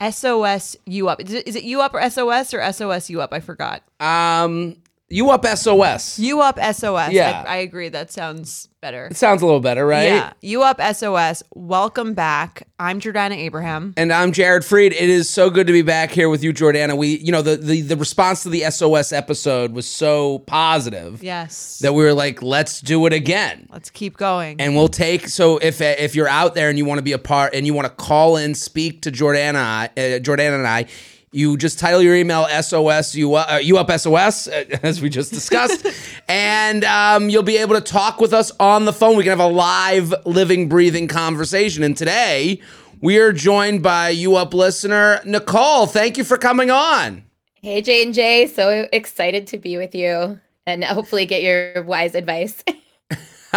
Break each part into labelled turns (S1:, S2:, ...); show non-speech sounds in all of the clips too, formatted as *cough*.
S1: SOS U Up. Is it, is it U Up or SOS or SOS U Up? I forgot.
S2: Um, you up SOS.
S1: You Up SOS.
S2: Yeah.
S1: I, I agree. That sounds better.
S2: It sounds a little better, right?
S1: Yeah. You Up SOS. Welcome back. I'm Jordana Abraham.
S2: And I'm Jared Freid. It is so good to be back here with you, Jordana. We, you know, the the, the response to the SOS episode was so positive
S1: Yes.
S2: that we were like, let's do it again.
S1: Let's keep going.
S2: And we'll take so if if you're out there and you want to be a part and you want to call in, speak to Jordana, uh, Jordana and I. You just title your email SOS you uh, you up SOS uh, *laughs* as we just discussed, *laughs* and um, you'll be able to talk with us on the phone. We can have a live, living, breathing conversation. And today we are joined by you up listener Nicole. Thank you for coming on.
S3: Hey J and J, so excited to be with you and hopefully get your wise advice. *laughs*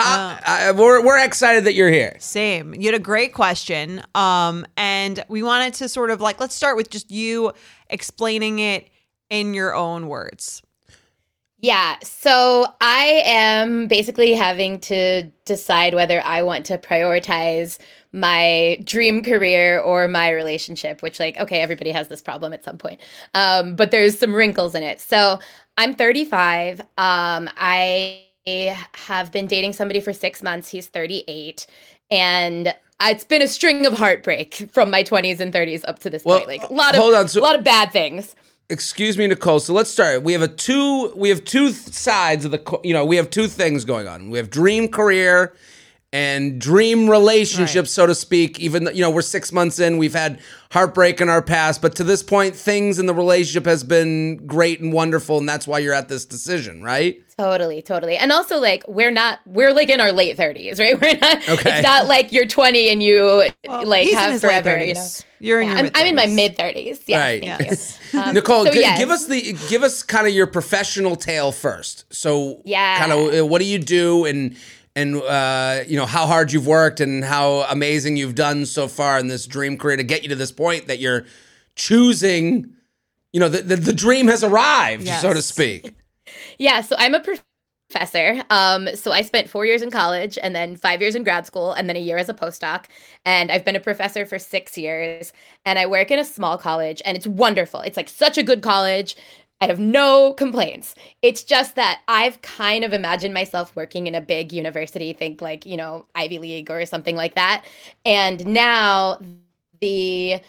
S3: *laughs*
S2: Uh, I- we're we're excited that you're here.
S1: Same. You had a great question. Um, and we wanted to sort of like, let's start with just you explaining it in your own words.
S3: yeah, so I am basically having to decide whether I want to prioritize my dream career or my relationship, which like okay, everybody has this problem at some point. Um, but there's some wrinkles in it. So I'm 35. Um, I have been dating somebody for six months. He's 38. And it's been a string of heartbreak from my 20s and 30s up to this
S2: Well,
S3: point. Like a lot of
S2: hold on, so-
S3: a lot of bad things.
S2: excuse me nicole so let's start we have a two we have two sides of the you know we have two things going on we have dream career and dream relationship
S1: Right.
S2: so to speak even though you know we're six months in we've had heartbreak in our past but to this point things in the relationship has been great and wonderful and that's why you're at this decision right
S3: Totally, totally. And also like we're not we're like in our late 30s, right? *laughs* We're not
S2: Okay.
S3: it's not like you're 20 and you
S1: Well,
S3: like have forever, you know.
S1: 30s. You're in
S3: Yeah,
S1: your
S3: I'm, I'm in my
S1: mid-thirties.
S3: Yeah.
S2: Right.
S3: Thank
S1: Yes.
S3: you. Um, *laughs*
S2: nicole
S3: so
S2: gi-
S3: yes.
S2: give us the give us kind of your professional tale first so
S3: Yeah.
S2: kind of what do you do and and uh, you know how hard you've worked and how amazing you've done so far in this dream career to get you to this point that you're choosing you know the, the, the dream has arrived so to speak
S3: Yeah, so I'm a professor. Um, so I spent four years in college and then five years in grad school and then a year as a postdoc. And I've been a professor for six years. And I work in a small college and it's wonderful. It's like such a good college. I have no complaints. It's just that I've kind of imagined myself working in a big university, think like, you know, Ivy League or something like that. And now the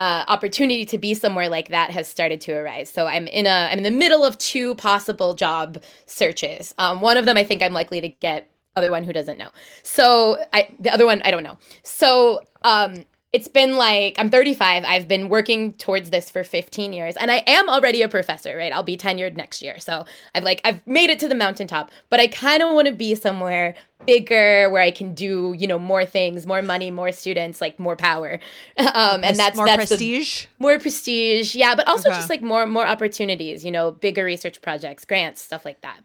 S3: uh, opportunity to be somewhere like that has started to arise. So I'm in a I'm in the middle of two possible job searches. Um, one of them I think I'm likely to get. Other one who doesn't know. So I the other one I don't know. So um, it's been like I'm 35. I've been working towards this for 15 years, and I am already a professor. Right, I'll be tenured next year. So I've like I've made it to the mountaintop, but I kind of want to be somewhere bigger where I can do you know more things, more money, more students, like more power. *laughs* Um, and that's
S1: more
S3: that's the-
S1: prestige.
S3: more prestige yeah but also
S1: Okay.
S3: just like more more opportunities you know bigger research projects grants stuff like that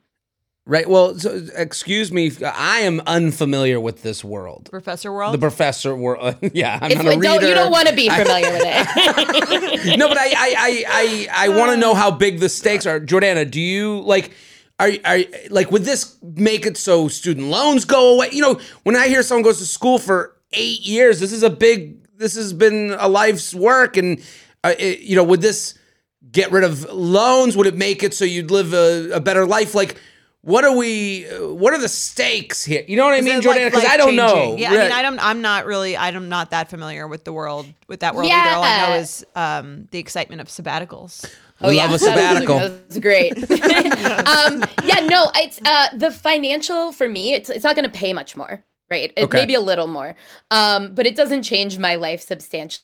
S2: Right. Well, so, excuse me. I am unfamiliar with this world.
S1: Professor World.
S2: The professor world. *laughs* yeah, I'm not a reader.
S3: don't, you don't want to be familiar with it. *laughs*
S2: no, but I I I I, I want to know how big the stakes are. Jordana, do you like are are like would this make it so student loans go away? You know, when I hear someone goes to school for 8 years, this is a big this has been a life's work and uh, it, you know, would this get rid of loans? Would it make it so you'd live a, a better life like what are we? uh, What are the stakes here? You know what I mean,
S1: it,
S2: Jordana?
S1: like,
S2: Because I don't know.
S1: life-changing? Yeah, I mean, I don't. I'm not really. I'm not that familiar with the world, with that world either. All I know
S3: Yeah.
S1: is um, the excitement of sabbaticals.
S2: We love a sabbatical. *laughs*
S3: That was great. *laughs* um, yeah, no, it's uh, the financial for me. It's it's not going to pay much more, right? It,
S2: Okay.
S3: Maybe a little more, um, but it doesn't change my life substantially.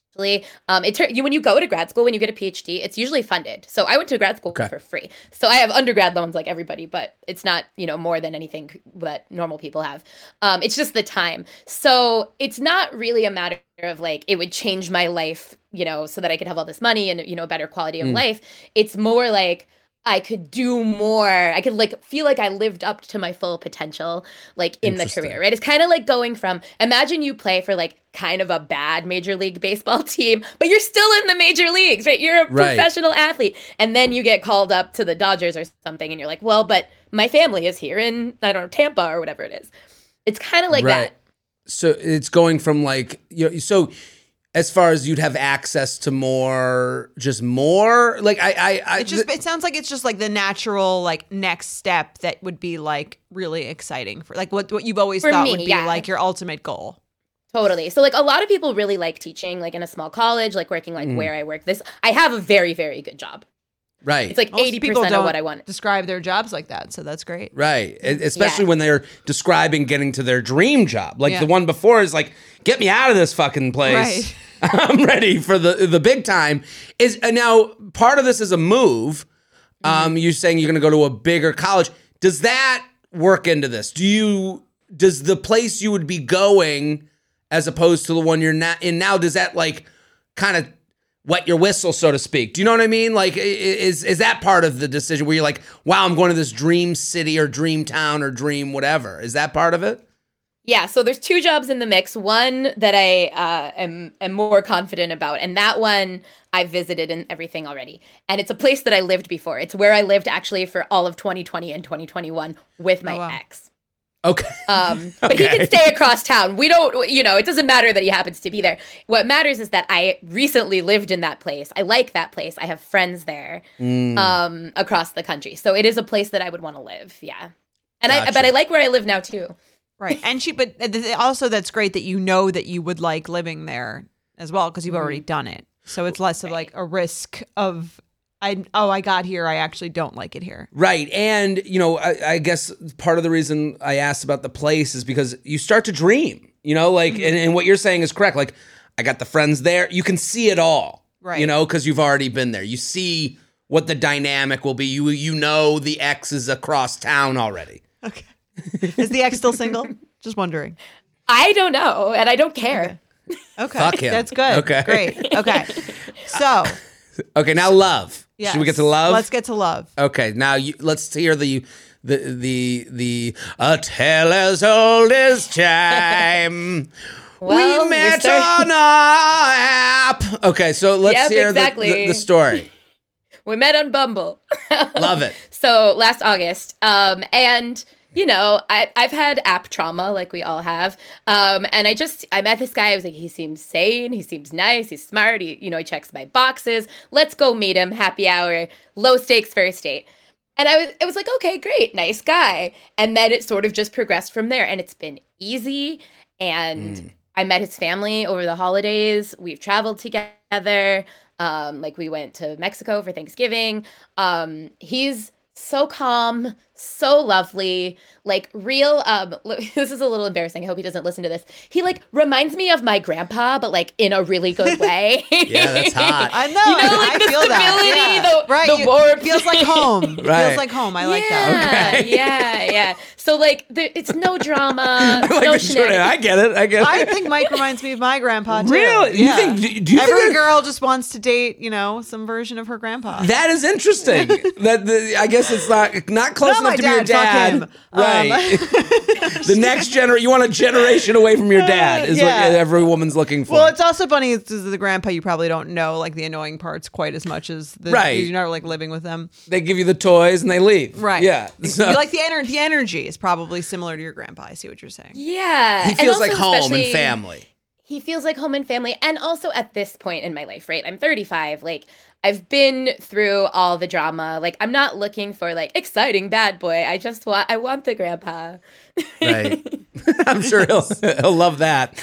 S3: Um, it you when you go to grad school, when you get a PhD, it's usually funded. So I went to grad school
S2: Okay.
S3: for free. So I have undergrad loans like everybody, but it's not you know more than anything that normal people have. Um, it's just the time. So it's not really a matter of like it would change my life, you know, so that I could have all this money and you know better quality of
S2: Mm.
S3: life. It's more like I could do more. I could like feel like I lived up to my full potential, like in the career, right? It's kind of like going from imagine you play for like kind of a bad major league baseball *laughs* team, but you're still in the major leagues, right? You're a
S2: Right.
S3: professional athlete. And then you get called up to the Dodgers or something, and you're like, well, but my family is here in, I don't know, Tampa or whatever it is. It's kind of like
S2: Right.
S3: that.
S2: so it's going from like you know so as far as you'd have access to more just more like i i, I
S1: It just. It sounds like it's just like the natural like next step that would be like really exciting for like what what you've always
S3: For
S1: thought
S3: me,
S1: would be
S3: yeah.
S1: like your ultimate goal.
S3: Totally. So like a lot of people really like teaching, like in a small college, like working like
S2: Mm.
S3: where I work. This I have a very, very good job.
S2: Right
S3: It's like eighty
S1: people
S3: percent of what I want.
S1: Describe their jobs like that, so that's great.
S2: right especially
S3: Yeah.
S2: when they're describing getting to their dream job like
S1: Yeah.
S2: the one before is like get me out of this fucking place *laughs* *laughs* i'm ready for the the big time is and now part of this is a move
S1: Mm-hmm.
S2: um you're saying you're going to go to a bigger college does that work into this do you does the place you would be going as opposed to the one you're not in now does that like kind of wet your whistle so to speak do you know what i mean like i- i- is is that part of the decision where you're like wow i'm going to this dream city or dream town or dream whatever is that part of it
S3: Yeah, so there's two jobs in the mix. One that I uh, am am more confident about, and that one I've visited and everything already. And it's a place that I lived before. It's where I lived actually for all of 2020 and 2021 with my
S1: Oh, wow.
S3: ex.
S2: Okay
S3: Um, *laughs* but he can stay across town. We don't, you know, it doesn't matter that he happens to be there. What matters is that I recently lived in that place. I like that place. I have friends there
S2: Mm.
S3: um, across the country. So it is a place that I would want to live. Yeah. And I, but I like where I live now too.
S1: Right. And she, but also that's great that you know that you would like living there as well because you've already done it. So it's less of like a risk of, I, oh, I got here. I actually don't like it here.
S2: Right. And, you know, I, I guess part of the reason I asked about the place is because you start to dream, you know, like, and, and what you're saying is correct. Like, I got the friends there. You can see it all,
S1: Right.
S2: You know, because you've already been there. You see what the dynamic will be. You, you know, the X is across town already.
S1: Okay. Is the ex still single? *laughs* Just wondering.
S3: I don't know, and I don't care.
S1: Okay.
S2: Fuck him.
S1: That's good.
S2: Okay.
S1: Great. Okay. *laughs* So,
S2: Okay. Now, love.
S1: Yes.
S2: Should we get to love?
S1: Let's get to love.
S2: Okay, now you, let's hear the the the the a tale as old as time. *laughs*
S3: Well,
S2: we met on a app. Okay, so let's
S3: Yep,
S2: hear the- the,
S3: exactly.
S2: the story. *laughs*
S3: We met on Bumble.
S2: Love it. *laughs*
S3: So last August, um, and you know, I, I've had app trauma, like we all have. Um, and I just I met this guy. I was like, he seems sane. He seems nice. He's smart. He, you know, he checks my boxes. Let's go meet him. Happy hour. Low stakes first date. And I was, it was like, okay, great, nice guy. And then it sort of just progressed from there. And it's been easy. And I met his family over the holidays. We've traveled together. Um, like we went to Mexico for Thanksgiving. Um, he's so calm, so lovely, like real. Um, *laughs* this is a little embarrassing. I hope he doesn't listen to this. He like reminds me of my grandpa, but like in a really good *laughs* way.
S2: Yeah, that's hot. *laughs*
S1: I know.
S3: You know, like
S1: I
S3: the
S1: feel that.
S3: stability,
S1: Yeah.
S3: the-
S1: right.
S3: the
S1: you-
S3: warmth.
S1: Feels like home.
S2: Right.
S1: Feels like home. I like
S3: yeah,
S1: that.
S2: Okay.
S3: yeah, yeah. So like, there, it's no drama,
S2: I like
S3: no
S2: the story. I get it. I get it.
S1: I think Mike reminds me of my grandpa too.
S2: Really? You
S1: Yeah.
S2: think- do- do you think
S1: every
S2: that-
S1: girl just wants to date, you know, some version of her grandpa?
S2: that is interesting. that the, I guess it's not not close
S1: No,
S2: enough
S1: my
S2: to be your
S1: dad, fuck
S2: dad.
S1: him. *laughs* Um,
S2: Right. *laughs* the next generation, you want a generation away from your dad, is
S1: Yeah.
S2: what every woman's looking for.
S1: Well, it's also funny. It's the grandpa you probably don't know like the annoying parts quite as much as the
S2: Right.
S1: you're not like living with them.
S2: they give you the toys and they leave.
S1: Right.
S2: Yeah. So-
S1: You like the energy. The energy is probably similar to your grandpa. I see what you're saying.
S3: Yeah.
S2: he
S3: and
S2: feels like home and
S3: especially-
S2: family.
S3: He feels like home and family and also at this point in my life right i'm 35 like i've been through all the drama like i'm not looking for like exciting bad boy i just want i want the grandpa
S2: Right. *laughs* I'm sure he'll he'll love that.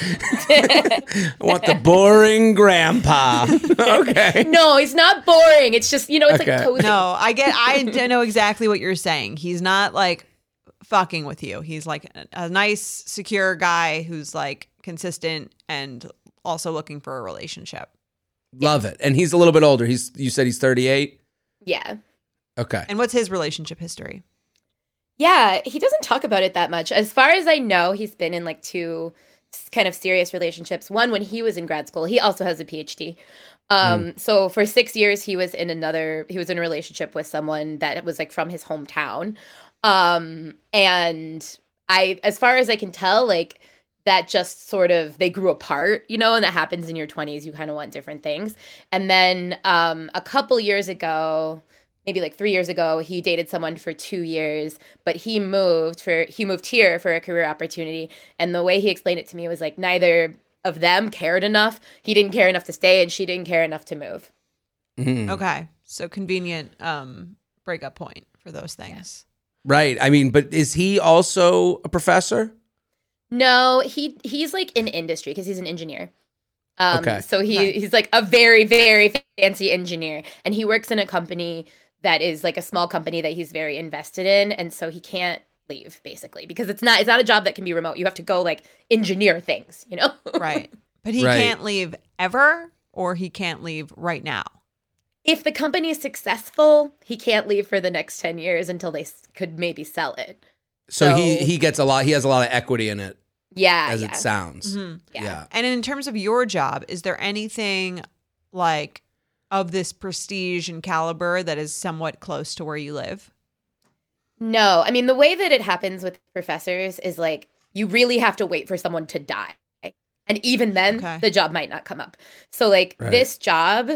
S2: I *laughs* want the boring grandpa. *laughs* okay.
S3: no it's not boring it's just you know it's
S2: Okay.
S3: like cozy
S1: No, I get. I d- know exactly what you're saying. He's not like fucking with you. He's like a, a nice, secure guy who's like consistent and also looking for a relationship.
S2: Love it. And he's a little bit older. He's you said he's 38.
S3: yeah
S2: Okay.
S1: And what's his relationship history?
S3: yeah he doesn't talk about it that much as far as i know he's been in like two kind of serious relationships one when he was in grad school he also has a phd um so for six years he was in another he was in a relationship with someone that was like from his hometown um and i as far as i can tell like that just sort of they grew apart you know and that happens in your 20s you kind of want different things and then um a couple years ago maybe like three years ago he dated someone for two years but he moved for he moved here for a career opportunity and the way he explained it to me was like neither of them cared enough he didn't care enough to stay and she didn't care enough to move
S2: Mhm.
S1: Okay, so convenient um breakup point for those things.
S2: Right. I mean, but is he also a professor?
S3: No he he's like in industry because he's an engineer um
S2: Okay.
S3: so he
S1: Okay.
S3: he's like a very very fancy engineer and he works in a company that is like a small company that he's very invested in and so he can't leave basically because it's not it's not a job that can be remote you have to go like engineer things you know *laughs*
S1: Right, but he
S2: Right.
S1: can't leave ever, or he can't leave right now.
S3: if the company is successful he can't leave for the next 10 years until they could maybe sell it
S2: So, he
S3: So-
S2: he gets a lot. He has a lot of equity in it,
S3: yeah
S2: as
S3: yeah.
S2: it sounds.
S1: Mhm.
S3: Yeah.
S2: yeah.
S1: And in terms of your job, is there anything like of this prestige and caliber that is somewhat close to where you live?
S3: No, I mean the way that it happens with professors is like you really have to wait for someone to die. And even then
S1: Okay.
S3: the job might not come up. So like
S2: Right.
S3: this job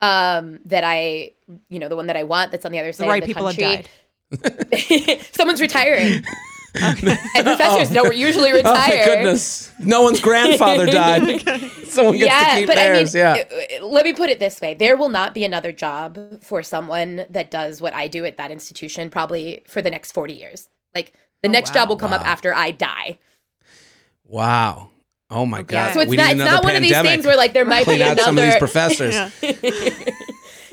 S3: um that I you know the one that I want that's on the other
S1: The
S3: side
S1: right
S3: of the
S1: people have
S3: country.
S1: died. *laughs*
S3: Someone's retiring. *laughs* And professors
S2: Oh.
S3: don't usually
S2: Oh my goodness! No one's grandfather died. *laughs* Someone gets to keep
S3: but
S2: theirs.
S3: I mean,
S2: yeah.
S3: it- it- let me put it this way: there will not be another job for someone that does what I do at that institution probably for the next forty years. Like the
S1: Oh,
S3: next
S1: wow.
S3: job will come up after I die.
S2: Wow. Oh my God.
S3: So it's
S2: we
S3: not
S2: need
S3: it's not one of these things where like there might
S2: Clean
S3: be
S2: out
S3: another.
S2: some of these professors.
S1: Yeah.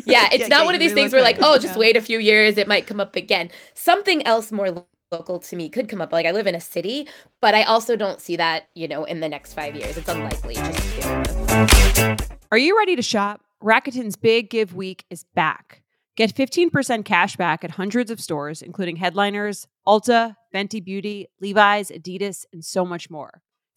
S3: Yeah, *laughs* it's
S1: Yeah,
S3: not one of
S1: you
S3: these things where like, oh, just
S1: Yeah.
S3: wait a few years, it might come up again. Something else more local to me could come up. Like I live in a city, but I also don't see that, you know, in the next five years. It's unlikely. Just to begin with.
S1: Are you ready to shop? Rakuten's Big Give Week is back. Get 15% cash back at hundreds of stores, including Headliners, Ulta, Fenty Beauty, Levi's, Adidas, and so much more.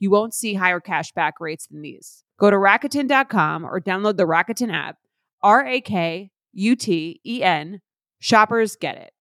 S1: You won't see higher cashback rates than these. Go to Rakuten.com or download the Rakuten app. R A K U T E N. Shoppers get it.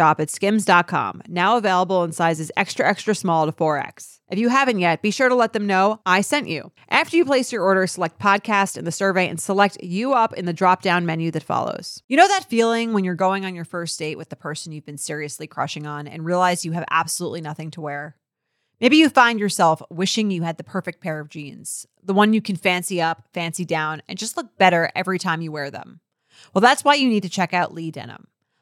S1: at skims.com, now available in sizes extra, extra small to 4X. If you haven't yet, be sure to let them know I sent you. After you place your order, select podcast in the survey and select you up in the drop down menu that follows. You know that feeling when you're going on your first date with the person you've been seriously crushing on and realize you have absolutely nothing to wear? Maybe you find yourself wishing you had the perfect pair of jeans, the one you can fancy up, fancy down, and just look better every time you wear them. Well, that's why you need to check out Lee Denim.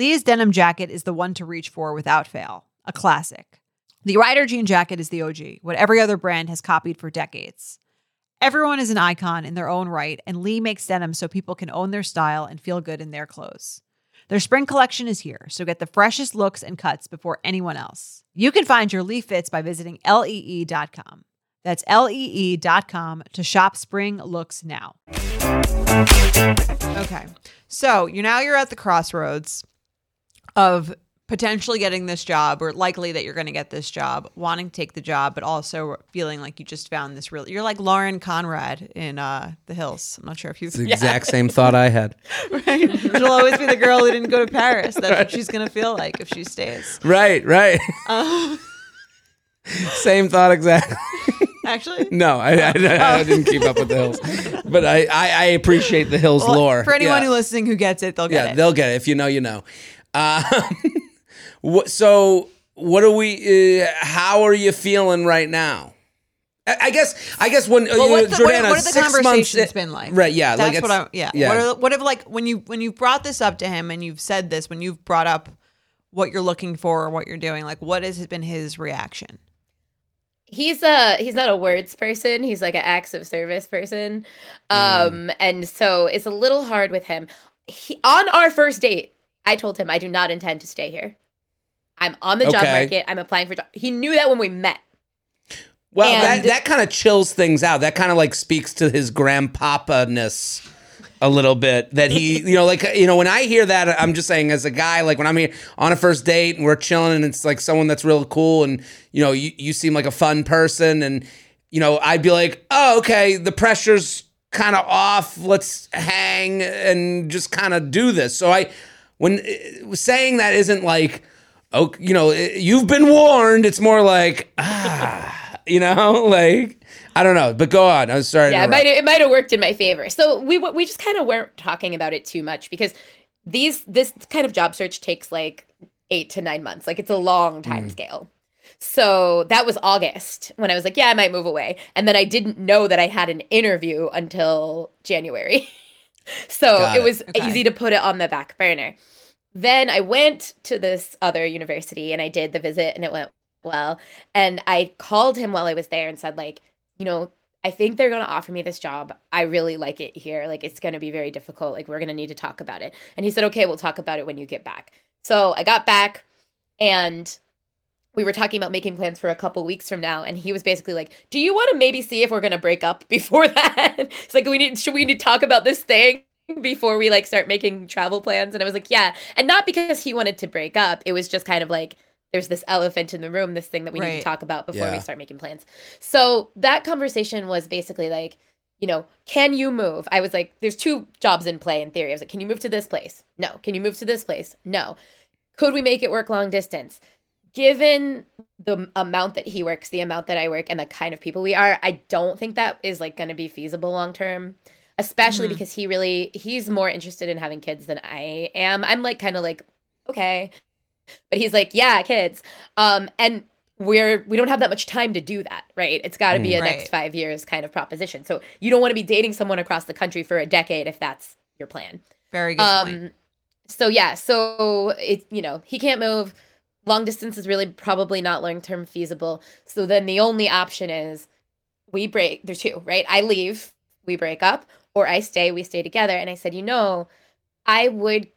S1: Lee's denim jacket is the one to reach for without fail, a classic. The Rider jean jacket is the OG, what every other brand has copied for decades. Everyone is an icon in their own right, and Lee makes denim so people can own their style and feel good in their clothes. Their spring collection is here, so get the freshest looks and cuts before anyone else. You can find your Lee fits by visiting lee.com. That's lee.com to shop spring looks now. Okay. So, you're now you're at the crossroads of potentially getting this job or likely that you're going to get this job, wanting to take the job, but also feeling like you just found this real. You're like Lauren Conrad in uh, The Hills. I'm not sure if you've.
S2: It's the *laughs* exact same thought I had.
S1: right? She'll always be the girl who didn't go to Paris. That's what she's going to feel like if she stays.
S2: Right, right.
S1: Uh, *laughs*
S2: Same thought exactly.
S1: actually, *laughs*
S2: No, I, I, I didn't keep up with the hills, but I, I, I appreciate the hills
S1: Well,
S2: lore.
S1: for anyone
S2: Yeah.
S1: who's listening who gets it, they'll get it.
S2: yeah,
S1: it.
S2: they'll get it. If you know, you know. Um, *laughs* what, so, what are we? Uh, how are you feeling right now? I, I guess. I guess when uh,
S1: Well,
S2: you
S1: what,
S2: know,
S1: the,
S2: Jordana,
S1: what have the
S2: six months
S1: conversations been like?
S2: Right. Yeah.
S1: that's
S2: like
S1: what I. Yeah.
S2: Yeah.
S1: What, are, what have like when you when you brought this up to him and you've said this when you've brought up what you're looking for or what you're doing, like what has been his reaction?
S3: he's a he's not a words person he's like an acts of service person um and so it's a little hard with him he, on our first date i told him i do not intend to stay here i'm on the job
S2: Okay.
S3: market i'm applying for job he knew that when we met
S2: Well,
S3: And-
S2: that that kind of chills things out. That kind of like speaks to his grandpapa ness a little bit. That he, *laughs* you know, like you know, when I hear that, I'm just saying as a guy, like when I'm here on a first date and we're chilling, and it's like someone that's real cool, and you know, you you seem like a fun person, and you know, I'd be like, oh, okay, the pressure's kind of off. Let's hang and just kind of do this. So I, when uh, saying that isn't like, oh, you know, you've been warned. It's more like ah you know *laughs* like i don't know but go on. I'm sorry
S3: yeah it might it might have worked in my favor. So we we just kind of weren't talking about it too much because these this kind of job search takes like eight to nine months. Like it's a long time
S2: Mm.
S3: scale so that was august when i was like yeah i might move away. And then i didn't know that i had an interview until january *laughs* so
S2: Got
S3: it was
S1: Okay.
S3: easy to put it on the back burner then i went to this other university and i did the visit and it went well and i called him while i was there and said like you know I think they're going to offer me this job. I really like it here. Like it's going to be very difficult. Like we're going to need to talk about it. And he said, "Okay, we'll talk about it when you get back." So, I got back and we were talking about making plans for a couple weeks from now and he was basically like, "Do you want to maybe see if we're going to break up *laughs* before that?" it's like we need should we need to talk about this thing before we like start making travel plans and I was like, "Yeah." And not because he wanted to break up. It was just kind of like there's this elephant in the room, this thing that we need to talk about before
S2: Yeah.
S3: we start making plans. So that conversation was basically like, you know, can you move? I was like, there's two jobs in play in theory. I was like, can you move to this place? No. Can you move to this place? No. Could we make it work long distance? Given the amount that he works, the amount that I work, and the kind of people we are, I don't think that is like going to be feasible long term. Especially
S1: Mhm.
S3: because he really he's more interested in having kids than I am. I'm like kind of like okay, but he's like yeah, kids. Um, and we're we don't have that much time to do that, right? It's got to be a
S1: Right.
S3: next five years kind of proposition. So you don't want to be dating someone across the country for a decade if that's your plan.
S1: Very good point.
S3: Um, so yeah, so it you know he can't move. Long distance is really probably not long term feasible. So then the only option is we break. There's two, right? I leave, we break up, or I stay, we stay together. And I said, you know, I would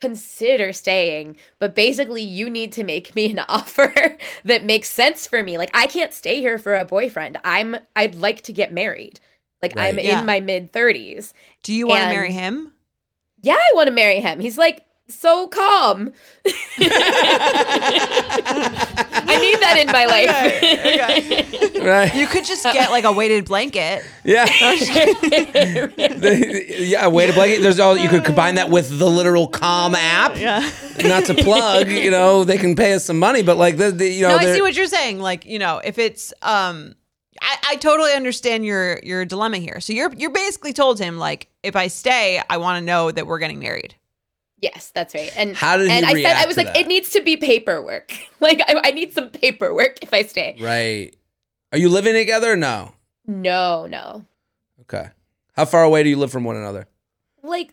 S3: consider staying, but basically you need to make me an *laughs* offer that makes sense for me. Like I can't stay here for a boyfriend. I'm I'd like to get married. Like I'm
S2: Right.
S3: in my mid 30s.
S1: Do you want to marry him?
S3: Yeah, I want to marry him. He's like so calm. *laughs* I need that in my life. *laughs*
S2: Right.
S1: You could just get like a weighted blanket.
S2: Yeah. *laughs* The- yeah, way to blanket. There's all you could combine that with the literal Calm app.
S1: Yeah.
S2: Not to plug, you know, they can pay us some money, but like the, the you know,
S1: no, I see what you're saying. Like, you know, if it's um I, I totally understand your your dilemma here. So you're you're basically told him like if I stay, I want to know that we're getting married.
S3: Yes, that's right. And
S2: How did he
S3: and I said I was like,
S2: that?
S3: it needs to be paperwork. *laughs* Like I, I need some paperwork if I stay.
S2: right. Are you living together? Or no.
S3: No, no.
S2: Okay. How far away do you live from one another?
S3: Like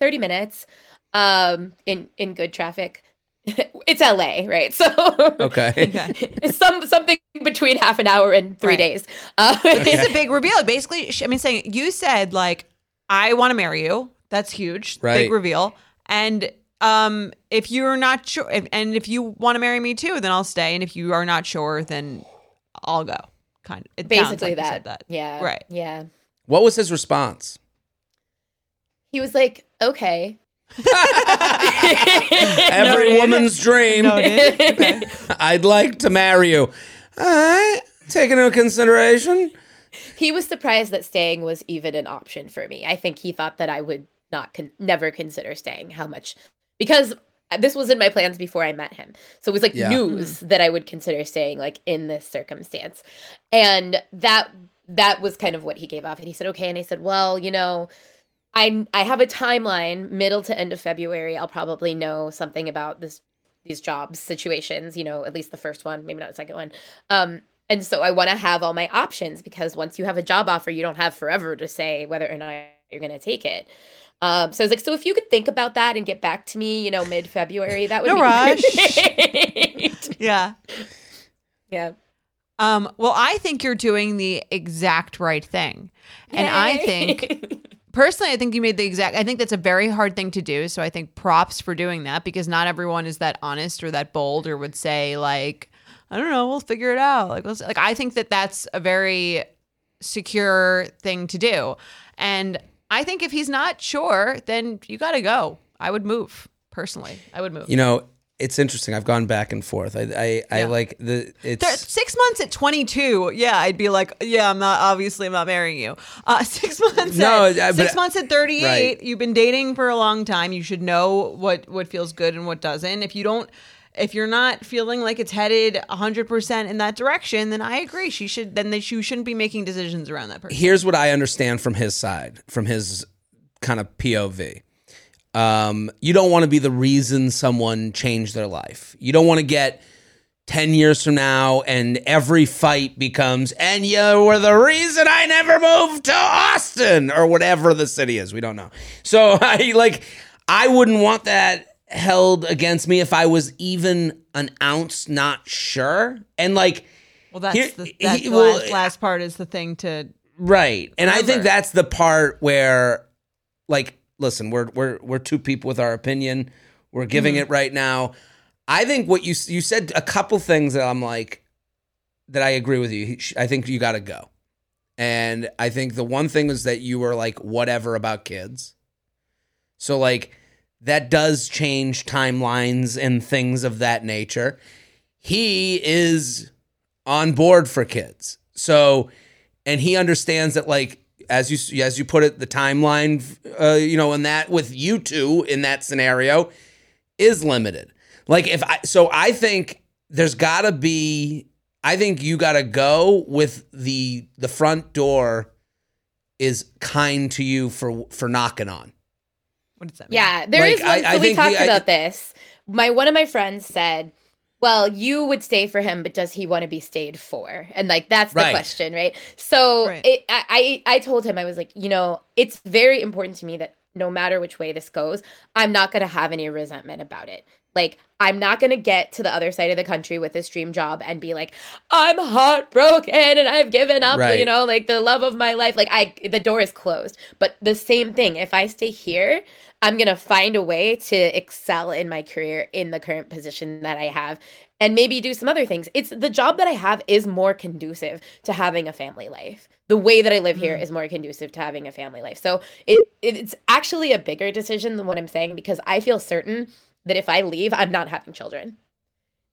S3: 30 minutes um in in good traffic. *laughs* it's LA, right? So *laughs*
S2: Okay.
S1: Okay.
S3: some something between half an hour and 3
S1: Right.
S3: days. Uh,
S1: It's a big reveal. Basically, I mean, saying you said like, I want to marry you. That's huge.
S2: Right.
S1: Big reveal. And um, if you're not sure, if, and if you want to marry me too, then I'll stay. And if you are not sure, then I'll go. Kind of. It
S3: basically
S1: like
S3: that.
S1: said that.
S3: Yeah.
S1: Right.
S3: Yeah.
S2: What was his response?
S3: He was like, "Okay." *laughs*
S2: Every
S1: Noted.
S2: woman's dream.
S1: Noted. Okay. *laughs*
S2: I'd like to marry you. All right. Take into consideration.
S3: he was surprised that staying was even an option for me. I think he thought that I would not con- never consider staying. How much? Because this was in my plans before I met him. So it was like
S2: Yeah.
S3: news that I would consider staying like in this circumstance. And that that was kind of what he gave off. And he said, "Okay." And I said, "Well, you know, I I have a timeline, middle to end of February. I'll probably know something about this these jobs situations, you know, at least the first one, maybe not the second one. Um and so I want to have all my options because once you have a job offer, you don't have forever to say whether or not you're going to take it. Um, so I was like, so if you could think about that and get back to me, you know, mid February, that would
S1: No
S3: be
S1: rush.
S3: great. *laughs*
S1: Yeah.
S3: yeah.
S1: Um, well, I think you're doing the exact right thing. And I think *laughs* personally, I think you made the exact I think that's a very hard thing to do. So I think props for doing that because not everyone is that honest or that bold or would say like, I don't know, we'll figure it out. Like, let's, like I think that that's a very secure thing to do. And I think if he's not sure, then you got to go. I would move personally. I would move.
S2: You know, it's interesting. I've gone back and forth. I I, I
S1: Yeah.
S2: like the it's
S1: There- six months at 22 yeah i'd be like yeah i'm not obviously i'm not marrying you uh *laughs* six months
S2: No,
S1: at,
S2: I-
S1: six months at 38
S2: Right.
S1: you've been dating for a long time you should know what what feels good and what doesn't if you don't if you're not feeling like it's headed 100% in that direction then i agree she should then they, you shouldn't be making decisions around that person
S2: here's what I understand from his side, from his kind of POV. Um, you don't want to be the reason someone changed their life. You don't want to get 10 years from now and every fight becomes, and you were the reason I never moved to Austin or whatever the city is. We don't know. So *laughs* I like, I wouldn't want that held against me if I was even an ounce not sure. And like,
S1: well that's
S2: Here-
S1: the, that's
S2: he- well,
S1: last, last part is the thing to
S2: Right. And I think that's the part where like listen, we're we're we're two people with our opinion. We're giving
S1: Mm-hmm.
S2: it right now. I think what you you said a couple things that I'm like that I agree with you. I think you got to go. And I think the one thing is that you were like whatever about kids. So like that does change timelines and things of that nature. he is on board for kids. So, and he understands that like as you as you put it, the timeline, uh, you know, and that with you two in that scenario is limited. Like if I, so I think there's got to be. I think you got to go with the the front door is kind to you for for knocking on.
S1: What does that mean?
S3: Yeah, there
S2: Like,
S3: is one.
S2: I- I
S3: we
S2: think
S3: talked
S2: the- I-
S3: about this. My one of my friends said, "Well, you would stay for him, but does he want to be stayed for?" And like that's the
S2: Right.
S3: question, right? So
S1: Right.
S3: It, I, I I told him I was like, you know, it's very important to me that no matter which way this goes, I'm not going to have any resentment about it. Like I'm not going to get to the other side of the country with this dream job and be like, I'm heartbroken and I've given up,
S2: Right.
S3: you know, like the love of my life. Like I the door is closed. But the same thing, if I stay here, I'm going to find a way to excel in my career in the current position that I have and maybe do some other things. It's the job that I have is more conducive to having a family life. The way that I live here mm. is more conducive to having a family life. So it it's actually a bigger decision than what I'm saying because I feel certain that if I leave, I'm not having children.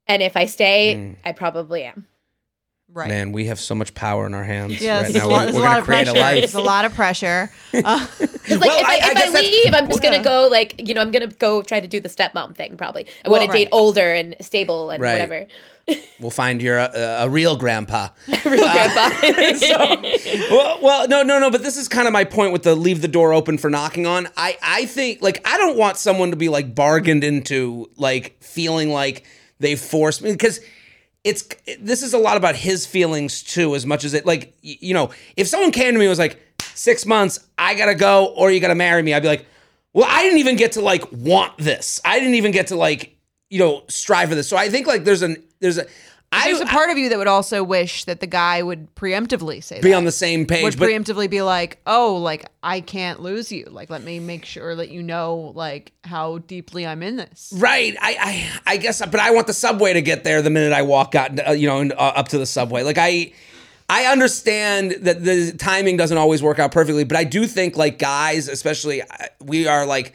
S3: And if I stay,
S2: Mm.
S3: I probably am.
S1: Right.
S2: Man, we have so much power in our hands
S1: Yes,
S2: right now.
S1: lot,
S2: We're,
S1: there's
S2: we're
S1: a lot
S2: gonna
S1: of
S2: create
S1: pressure.
S2: a life.
S1: There's a lot of pressure. *laughs* Uh,
S3: Because like
S2: Well,
S3: if I,
S2: I- I
S3: if
S2: guess
S3: I, leave, I'm just
S1: Yeah.
S3: gonna go like you know I'm gonna go try to do the stepmom thing probably. I
S1: Well,
S3: want to date
S1: right.
S3: older and stable and
S2: Right.
S3: whatever.
S2: We'll find you're a, uh, a real grandpa. *laughs*
S3: Real grandpa. *laughs*
S2: well, well, no, no, no. But this is kind of my point with the leave the door open for knocking on. I, I think like I don't want someone to be like bargained into like feeling like they forced me because it's this is a lot about his feelings too, as much as it like you know if someone came to me and was like six months, I gotta go or you gotta marry me, I'd be like, well, I didn't even get to like want this. I didn't even get to like you know strive for this. So I think like there's an there's a I
S1: there's a part of you that would also wish that the guy would preemptively say
S2: be
S1: that.
S2: on the same page,
S1: would
S2: but
S1: preemptively be like, "Oh, like I can't lose you. Like let me make sure that you know like how deeply I'm in this."
S2: Right. I, I I guess, but I want the subway to get there the minute I walk out, uh, you know, and, uh, up to the subway. Like I, I understand that the timing doesn't always work out perfectly, but I do think like guys, especially, uh, we are like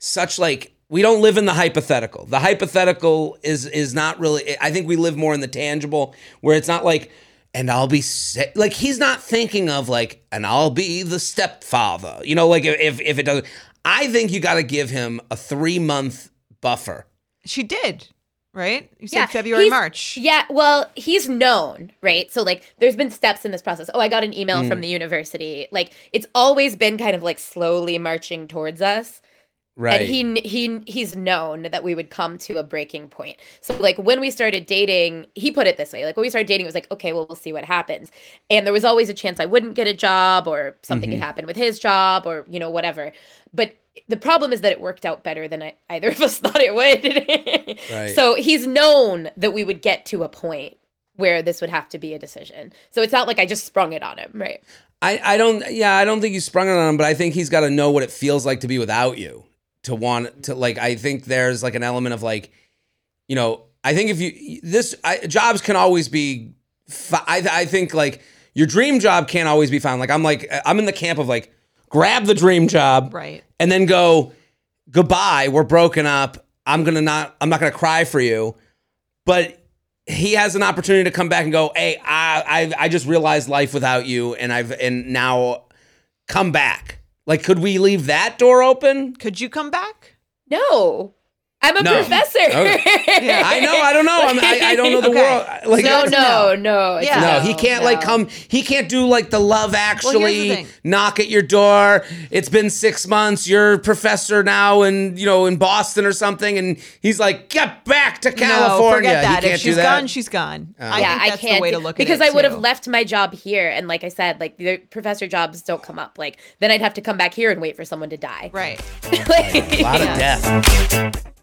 S2: such like we don't live in the hypothetical. The hypothetical is is not really. I think we live more in the tangible, where it's not like. And I'll be sa- like he's not thinking of like, and I'll be the stepfather. You know, like if if it doesn't, I think you got to give him a three month buffer.
S1: She did, right? You said
S3: Yeah,
S1: February,
S3: he's-
S1: March.
S3: Yeah, well, he's known, right? So like there's been steps in this process. Oh, I got an email
S2: Mm.
S3: from the university. Like it's always been kind of like slowly marching towards us.
S2: Right.
S3: And he he he's known that we would come to a breaking point. So like when we started dating, he put it this way. Like when we started dating, it was like, okay, well, we'll see what happens. And there was always a chance I wouldn't get a job or something
S2: Mm-hmm.
S3: could happen with his job or, you know, whatever. But the problem is that it worked out better than I, either of us *laughs* thought it would.
S2: Right.
S3: So he's known that we would get to a point where this would have to be a decision. So it's not like I just sprung it on him, right?
S2: I, I don't yeah I don't think you sprung it on him, but I think he's got to know what it feels like to be without you. To want to like I think there's like an element of like, you know, I think if you this I, jobs can always be. fi- I I think like your dream job can't always be found. Like I'm like I'm in the camp of like grab the dream job
S1: Right.
S2: and then go goodbye. We're broken up. I'm gonna not. I'm not gonna cry for you, but he has an opportunity to come back and go, "Hey, I I, I just realized life without you, and I've and now come back." Like, could we leave that door open?
S1: Could you come back?
S3: No. I'm a
S2: No.
S3: professor. Oh. *laughs*
S1: Yeah.
S2: I know, I don't know. I'm, I I don't know the
S1: Okay.
S2: world. Like,
S3: no,
S1: Good
S3: no, no.
S1: Yeah.
S2: No, he can't like come. He can't do like the love actually
S1: thing.
S2: knock at your door. It's been six months. You're a professor now, and you know in Boston or something. And he's like, get back to California.
S1: No, forget that.
S2: He
S1: if
S2: can't
S1: she's
S2: that.
S1: gone, she's gone. I oh.
S3: yeah,
S1: think
S3: I can't
S1: the way to look
S3: because
S1: at it.
S3: I would have left my job here, and like I said, like the professor jobs don't come up. Like then I'd have to come back here and wait for someone to die.
S1: Right. *laughs*
S3: Like-
S2: a lot of
S1: Yes.
S2: death.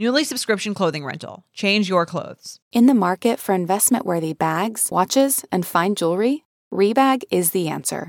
S1: Nuuly subscription clothing rental. Change your clothes.
S4: In the market for investment worthy bags, watches, and fine jewelry, Rebag is the answer.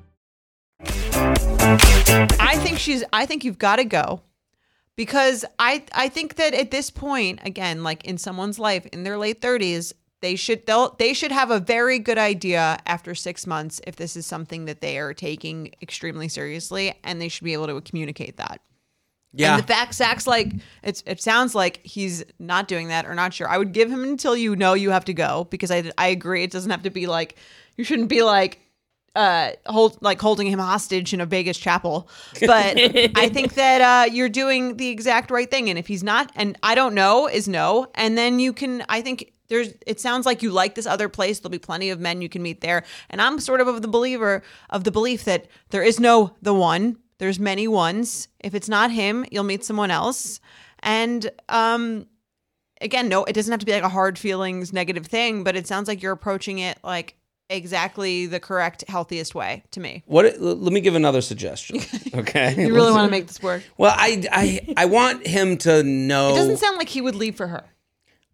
S1: I think she's I think you've got to go because I I think that at this point again like in someone's life in their late 30s they should they'll they should have a very good idea after 6 months if this is something that they are taking extremely seriously and they should be able to communicate that.
S2: Yeah.
S1: And the fact Zach's like it's it sounds like he's not doing that or not sure. I would give him until you know you have to go because I I agree it doesn't have to be like you shouldn't be like uh hold like holding him hostage in a Vegas chapel. But I think *laughs* that uh you're doing the exact right thing. And if he's not and I don't know is no. And then you can I think there's it sounds like you like this other place. There'll be plenty of men you can meet there. And I'm sort of of the believer of the belief that there is no the one. There's many ones. If it's not him you'll meet someone else. And um again no it doesn't have to be like a hard feelings negative thing but it sounds like you're approaching it like exactly the correct healthiest way to me
S2: What? Let me give another suggestion. *laughs* Okay.
S1: you really want to *laughs* make this work
S2: Well, I I I want him to know.
S1: it doesn't sound like he would leave for her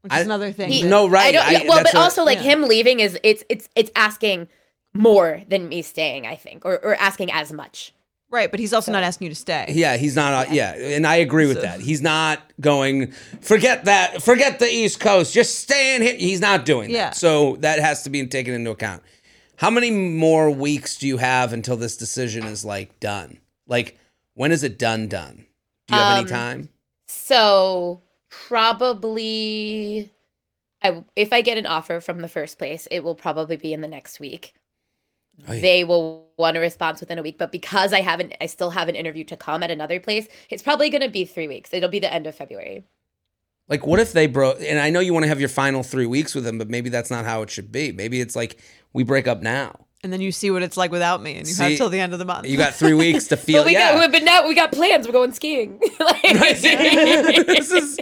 S1: which is another thing
S3: He-
S2: No, right.
S3: I don't,
S2: I-
S3: well, but
S2: what-
S3: also like
S1: Yeah.
S3: him leaving is it's it's it's asking more than me staying. I think, or or asking as much.
S1: Right but he's also not asking you to stay
S2: Yeah, he's not. uh, Yeah, and I agree with that. He's not going. Forget that. Forget the East Coast. Just stay in here. He's not doing
S1: Yeah.
S2: that. So that has to be taken into account. How many more weeks do you have until this decision is like done? Like when is it done? Done? Do you have any
S3: Um,
S2: time?
S3: So probably, I if I get an offer from the first place, it will probably be in the next week.
S2: Oy.
S3: They will want a response within a week, but because I haven't, I still have an interview to come at another place. It's probably going to be three weeks. It'll be the end of February.
S2: Like what if they broke? And I know you want to have your final three weeks with him, but maybe that's not how it should be. Maybe it's like we break up now.
S1: and then you see what it's like without me and you have
S2: See,
S1: till the end of the month
S2: You got three weeks to *laughs* feel.
S3: But we
S2: yeah.
S3: got, but now we got plans. We're going skiing. *laughs* Like- *laughs*
S2: this is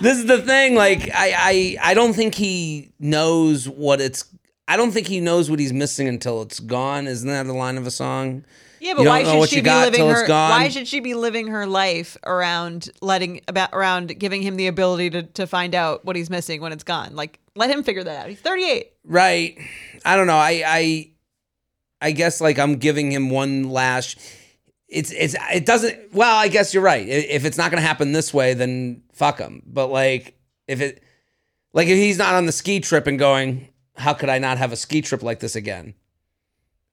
S2: this is the thing. Like I, I I don't think he knows what it's. I don't think he knows what he's missing until it's gone. Isn't that the line of a song?
S1: Yeah, but why should she be living her? Why should she be living her life around letting about around giving him the ability to to find out what he's missing when it's gone? Like, let him figure that out. He's thirty eight.
S2: Right. I don't know. I I I guess like I'm giving him one lash. It's it's it doesn't. Well, I guess you're right. If it's not going to happen this way, then fuck him. But like if it like if he's not on the ski trip and going, how could I not have a ski trip like this again?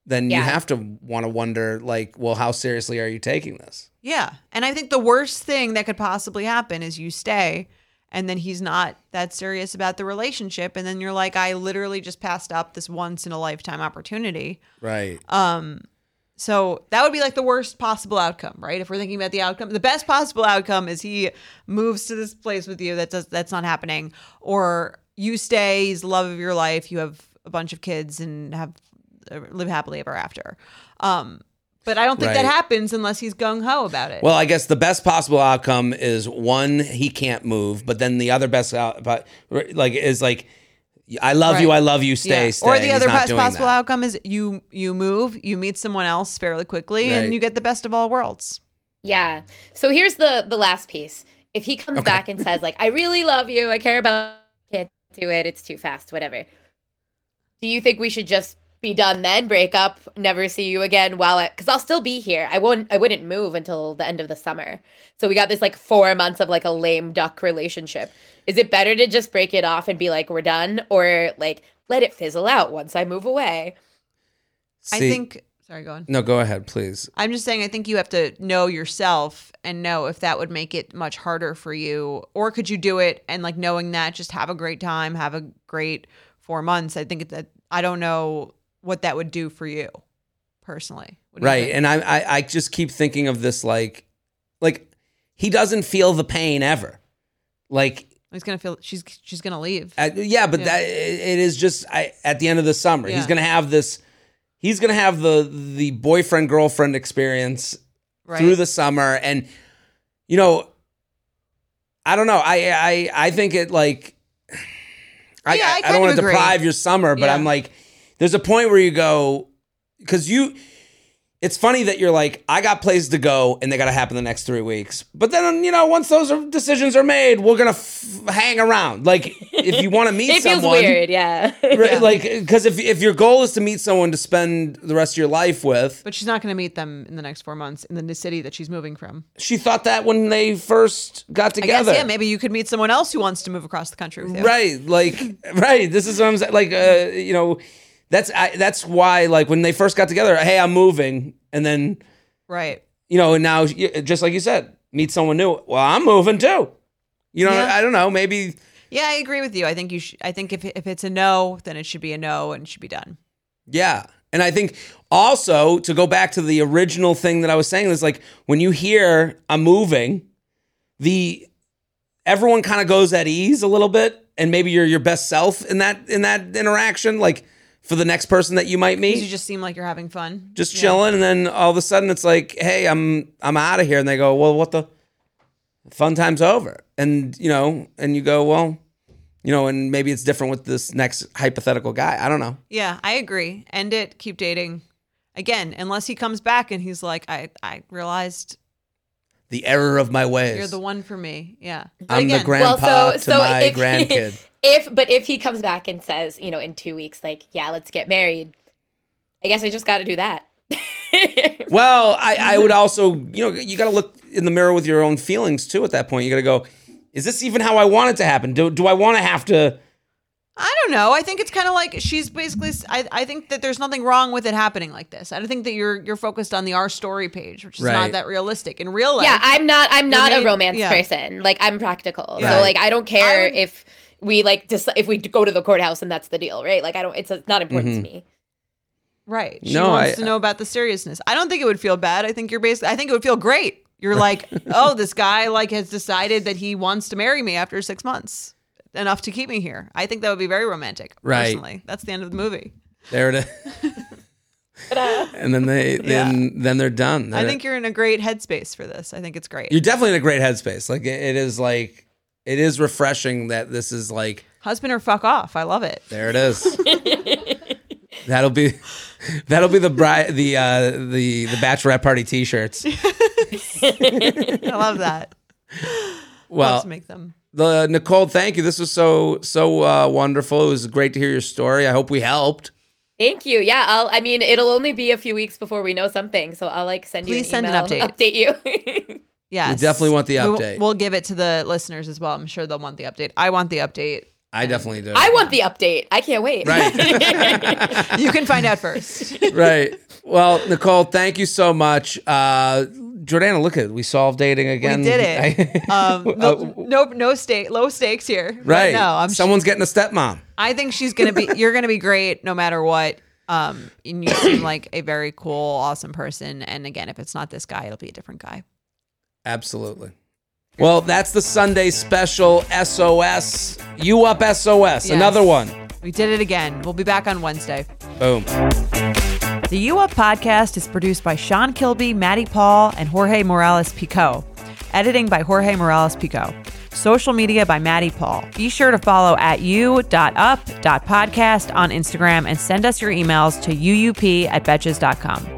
S2: Then you have to want to wonder like, well, how seriously are you taking this?
S1: Yeah, and I think the worst thing that could possibly happen is you stay, and then he's not that serious about the relationship, and then you're like, I literally just passed up this once in a lifetime opportunity.
S2: Right.
S1: Um, So that would be like the worst possible outcome, right? If we're thinking about the outcome, the best possible outcome is he moves to this place with you. That does that's not happening, or you stay. He's the love of your life. You have a bunch of kids and have uh, live happily ever after. Um, but I don't think that happens unless he's gung ho about it.
S2: Well, I guess the best possible outcome is one he can't move, but then the other best out, but like is like, I love you, I love you, stay,
S1: Yeah.
S2: stay.
S1: Or the other
S2: not
S1: pos-
S2: doing
S1: possible
S2: that.
S1: outcome is you you move, you meet someone else fairly quickly,
S2: Right.
S1: and you get the best of all worlds.
S3: Yeah. So here's the the last piece. If he comes
S2: Okay.
S3: back and says like, "I really love you. I care about. Can't do it. It's too fast. Whatever." Do you think we should just be done then? Break up. Never see you again. While it because I'll still be here. I won't. I wouldn't move until the end of the summer. So we got this like four months of like a lame duck relationship. Is it better to just break it off and be like, "We're done," or like let it fizzle out once I move away?
S1: I think. Sorry, go on.
S2: No, go ahead, please.
S1: I'm just saying, I think you have to know yourself and know if that would make it much harder for you, or could you do it and like knowing that, just have a great time, have a great four months. I think that I don't know what that would do for you personally. What do you
S2: Right,
S1: think?
S2: and I, I, I just keep thinking of this like, like he doesn't feel the pain ever, like.
S1: he's gonna feel she's she's gonna leave.
S2: Uh, yeah, but
S1: Yeah.
S2: that it it is just I, at the end of the summer. He's gonna have this. He's gonna have the the boyfriend girlfriend experience
S1: Right.
S2: through the summer, and you know, I don't know. I I I think it like. I,
S1: Yeah, I
S2: I, don't want to deprive your summer, but
S1: Yeah.
S2: I'm like, there's a point where you go, because you, it's funny that you're like, I got places to go and they got to happen the next three weeks. But then, you know, once those are, decisions are made, we're going to f- hang around. Like, if you want to meet *laughs*
S3: It feels
S2: someone.
S3: weird. Yeah.
S2: Right, *laughs* Like, because if, if your goal is to meet someone to spend the rest of your life with,
S1: But she's not gonna meet them in the next four months in the new city that she's moving from.
S2: she thought that when they first got
S1: I
S2: together.
S1: guess yeah, maybe you could meet someone else who wants to move across the country with you.
S2: Right, like *laughs* right. This is what I'm saying. Like, uh, you know, that's I, that's why like when they first got together, hey, I'm moving, and then
S1: Right.
S2: you know, and now just like you said, meet someone new. Well, I'm moving too. You know,
S1: Yeah.
S2: I don't know. Maybe
S1: Yeah, I agree with you. I think you should. I think if if it's a no, then it should be a no and it should be done.
S2: yeah. And I think also to go back to the original thing that I was saying is like when you hear I'm moving, the everyone kind of goes at ease a little bit, and maybe you're your best self in that in that interaction, like for the next person that you might meet.
S1: You just seem like you're having fun.
S2: just
S1: Yeah.
S2: chilling, and then all of a sudden it's like, "Hey, I'm I'm out of here," and they go, "Well, what the fun time's over?" And you know, and you go, "Well, you know," and maybe it's different with this next hypothetical guy. I don't know.
S1: Yeah, I agree. End it. Keep dating. Again, unless he comes back and he's like, I I realized
S2: The error of my ways.
S1: you're the one for me. Yeah. But
S2: I'm the
S1: again,
S2: grandpa to my
S3: if,
S2: grandkid. *laughs*
S3: If but if he comes back and says, you know, in two weeks, like, yeah, let's get married, I guess I just got to do that. *laughs*
S2: Well, I, I would also, you know, you got to look in the mirror with your own feelings too. At that point, you got to go, is this even how I want it to happen? Do do I want to have to?
S1: I don't know. I think it's kind of like she's basically. I, I think that there's nothing wrong with it happening like this. I don't think that you're you're focused on the our story page, which is
S2: Right.
S1: not that realistic. In real life,
S3: yeah, I'm not. I'm not
S1: made-
S3: a romance
S1: yeah.
S3: person. Like, I'm practical.
S2: Yeah.
S3: So, like, I don't care
S1: I would-
S3: if we like just if we go to the courthouse and that's the deal, right? Like, I don't. It's not important
S2: Mm-hmm.
S3: to me.
S1: Right. She
S2: No,
S1: wants
S2: I-
S1: to know about the seriousness. I don't think it would feel bad. I think you're basically I think it would feel great. You're *laughs* like, "Oh, this guy like has decided that he wants to marry me after 6 months. Enough to keep me here." I think that would be very romantic,
S2: Right.
S1: personally. That's the end of the movie.
S2: There it is. *laughs* and then they then then they're done.
S1: I
S2: They're-
S1: think you're in a great headspace for this. I think it's great.
S2: you're definitely in a great headspace. Like it- it is like it is refreshing that this is like
S1: Husband or fuck off. I love it.
S2: there it is. *laughs* that'll be that'll be the bride the uh the the bachelorette party t-shirts. *laughs*
S1: I love that.
S2: Well,
S1: love to make them.
S2: the Nicole, thank you. This was so so uh, wonderful. It was great to hear your story. I hope we helped.
S3: Thank you. Yeah, I'll. I mean, it'll only be a few weeks before we know something, so I'll like send you.
S1: Please
S3: an
S1: send an update.
S3: Update you. *laughs*
S1: Yes.
S2: We definitely want the
S1: We'll-
S2: update.
S1: We'll, give it to the listeners as well. I'm sure they'll want the update. I want the update.
S2: I definitely do.
S3: I want the update. I can't wait.
S2: Right. *laughs*
S1: You can find out first. *laughs*
S2: right. Well, Nicole, thank you so much. Uh, Jordana, look at it. We solved dating again.
S1: We did it. *laughs* Um, no,
S2: Uh,
S1: no, no stake, low stakes here.
S2: Right.
S1: No, I'm.
S2: Someone's getting a stepmom.
S1: I think she's gonna be. You're gonna be great no matter what. Um, and you seem like a very cool, awesome person. And again, if it's not this guy, it'll be a different guy.
S2: Absolutely. Well, that's the Sunday special SOS. You up SOS.
S1: Yes.
S2: Another one.
S1: We did it again. We'll be back on Wednesday.
S2: Boom.
S1: The U Up podcast is produced by Sean Kilby, Maddie Paul, and Jorge Morales Pico. Editing by Jorge Morales Pico. Social media by Maddie Paul. Be sure to follow at u.up.podcast on Instagram and send us your emails to uup at betches.com.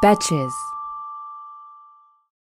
S5: Betches.